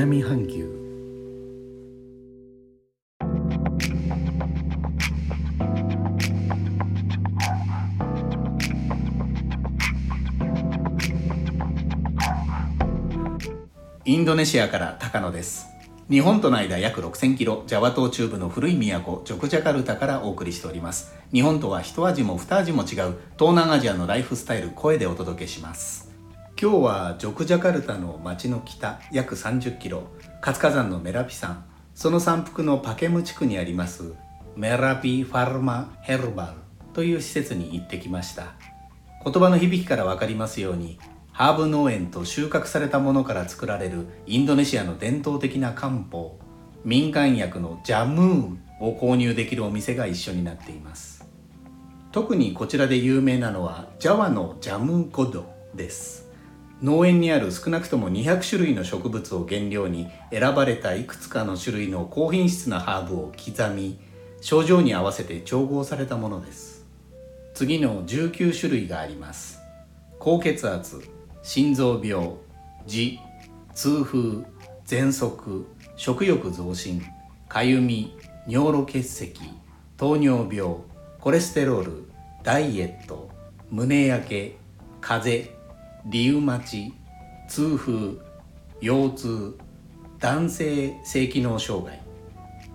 南半球。インドネシアから高野です。日本との間約6000キロジャワ島中部の古い都ジョクジャカルタからお送りしております。日本とは一味も二味も違う東南アジアのライフスタイル声でお届けします。今日はジョクジャカルタの町の北約30キロ活火山のメラピ山その山腹のパケム地区にありますメラピファルマヘルバルという施設に行ってきました。言葉の響きから分かりますようにハーブ農園と収穫されたものから作られるインドネシアの伝統的な漢方民間薬のジャムーンを購入できるお店が一緒になっています。特にこちらで有名なのはジャワのジャムーゴドです。農園にある少なくとも200種類の植物を原料に選ばれたいくつかの種類の高品質なハーブを刻み症状に合わせて調合されたものです。次の19種類があります。高血圧心臓病痔痛風喘息食欲増進かゆみ尿路結石糖尿病コレステロールダイエット胸焼け風邪リウマチ痛風腰痛男性性機能障害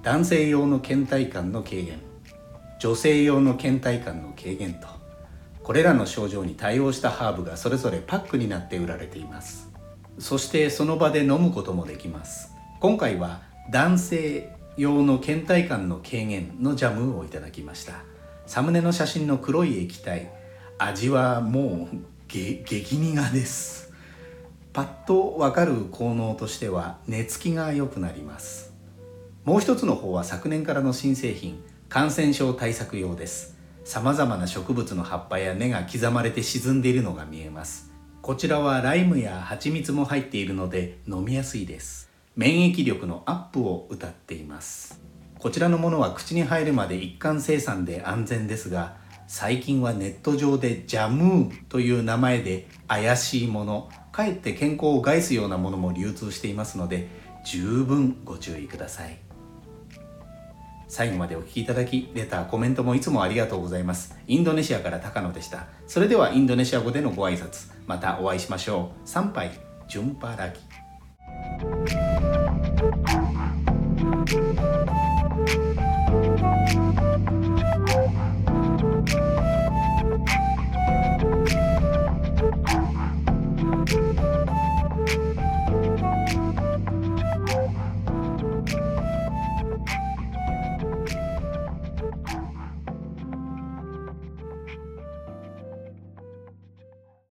男性用の倦怠感の軽減女性用の倦怠感の軽減とこれらの症状に対応したハーブがそれぞれパックになって売られています。そしてその場で飲むこともできます。今回は男性用の倦怠感の軽減のジャムをいただきました。サムネの写真の黒い液体味はもう激苦です。パッとわかる効能としては寝つきが良くなります。もう一つの方は昨年からの新製品感染症対策用です。さまざまな植物の葉っぱや根が刻まれて沈んでいるのが見えます。こちらはライムや蜂蜜も入っているので飲みやすいです。免疫力のアップを謳っています。こちらのものは口に入るまで一貫生産で安全ですが最近はネット上でジャムーという名前で怪しいものかえって健康を害すようなものも流通していますので十分ご注意ください最後までお聴きいただき、レター、コメントもいつもありがとうございます。インドネシアから高野でした。それではインドネシア語でのご挨拶、またお会いしましょう。参拝、ジュンパラギ。